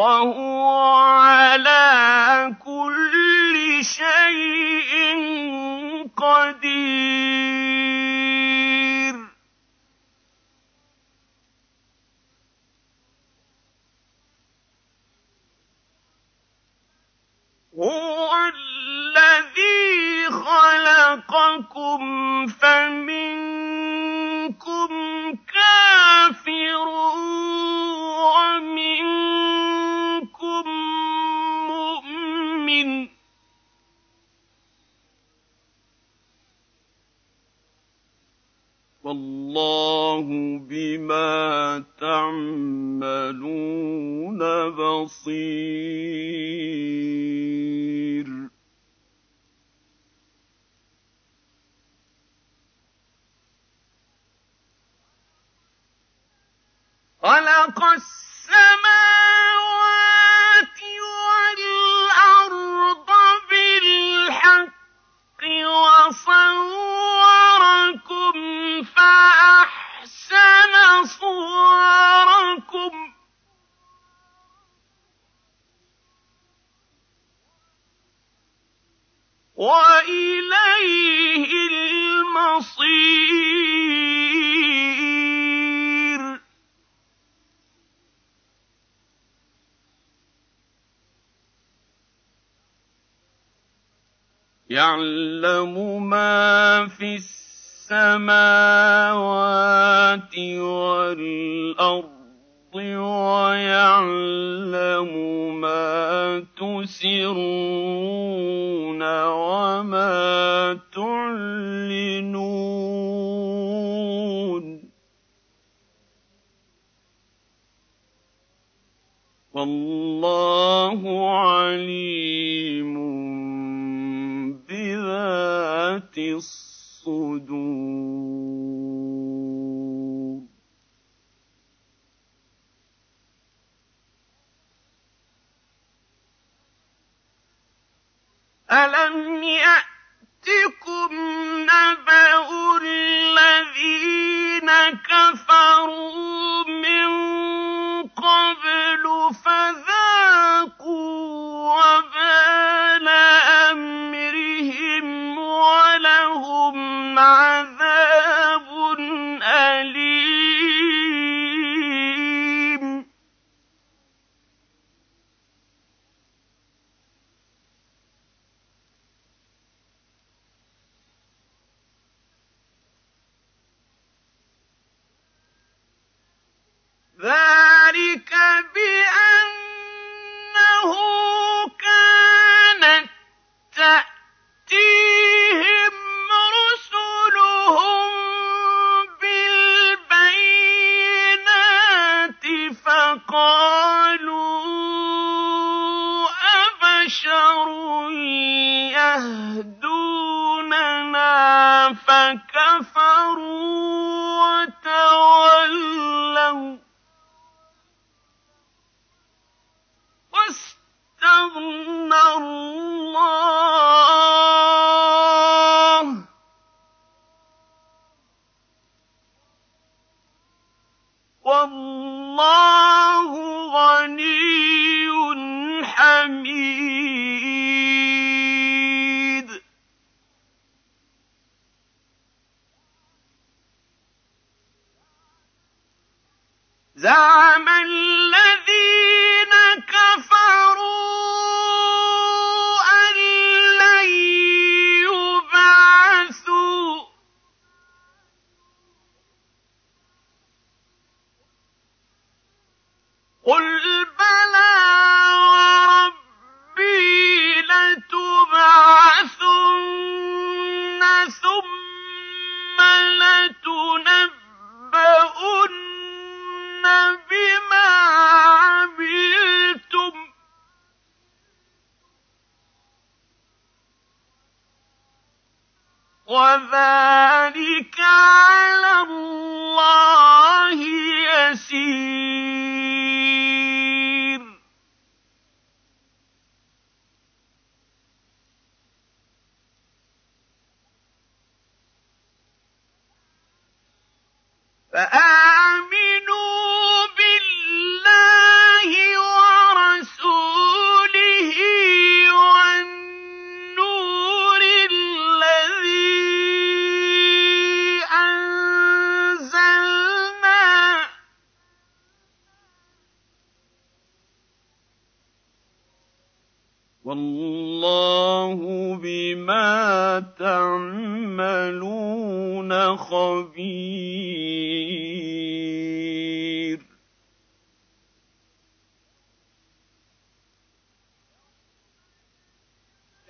وهو على كل شيء قدير. هو الذي خلقكم فمنكم والله بما تعملون بصير. خلق يعلم ما في السماوات والأرض ويعلم ما تسرون وما تعلنون. والله عليم الصدور. ألم يأتكم نبأ الذين كفروا أبشر يهدوننا فكفروا وتولوا واستغنى الله والله شديد زعم الذين كفروا أن لن يبعثوا. قل وذلك على الله يسير.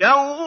يوم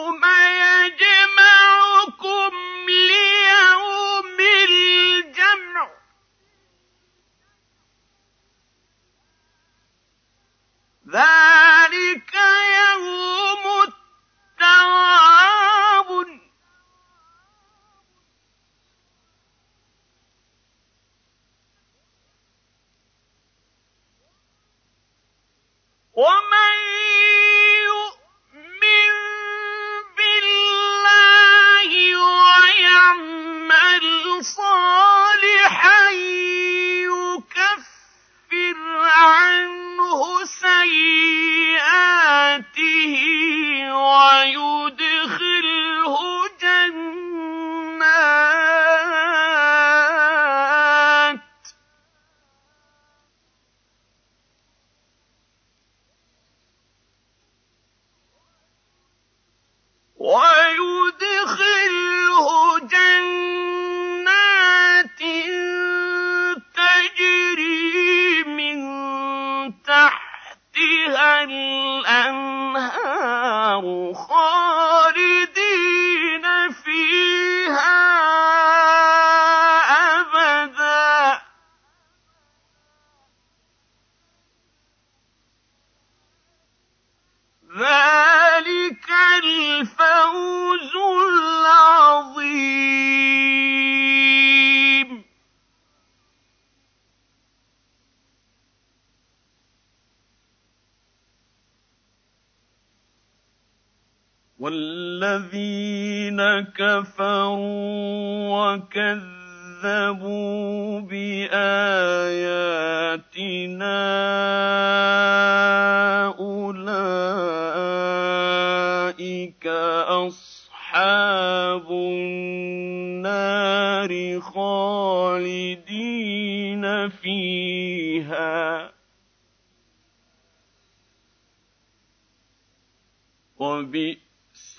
وَالَّذِينَ كَفَرُوا وَكَذَّبُوا بِآيَاتِنَا أُولَٰئِكَ أَصْحَابُ النَّارِ خَالِدِينَ فِيهَا ۖ وَبِئْسَ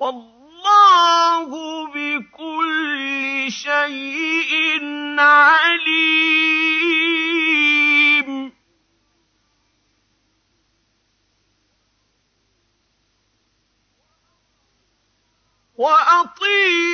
والله بكل شيء عليم. وأطيع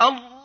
الله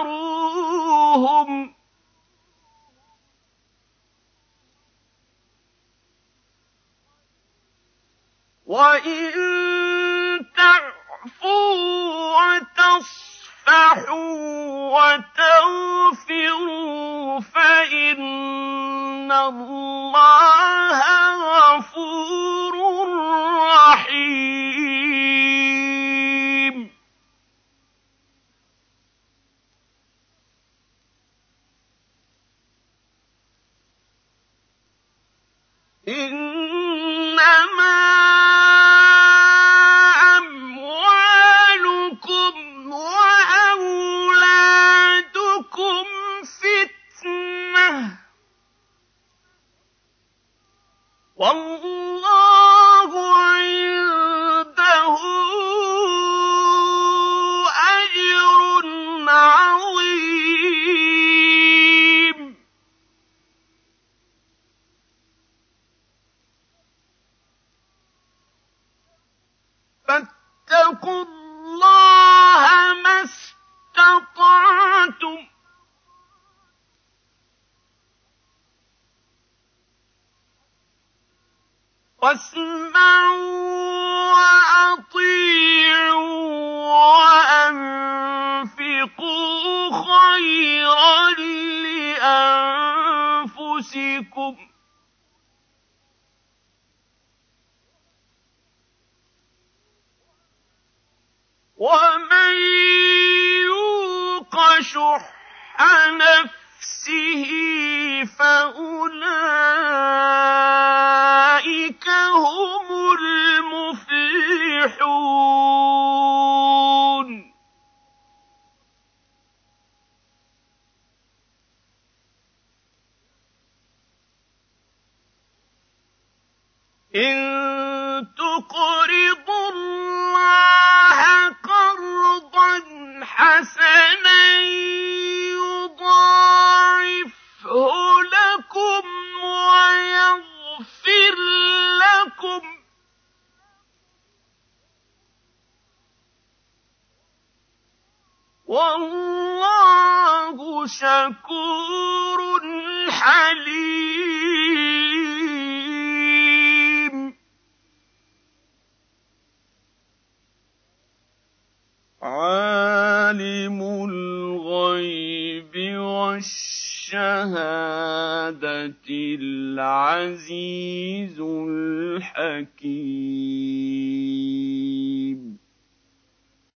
تحشروهم وإن تعفوا وتصفحوا وتغفروا فإن الله غفور رحيم. والله واسمعوا وأطيعوا وأنفقوا خيرا لأنفسكم. إن تقرضوا الله قرضا حسنا يضاعفه لكم ويغفر لكم. والله شكور حليم.